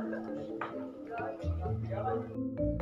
Thank you.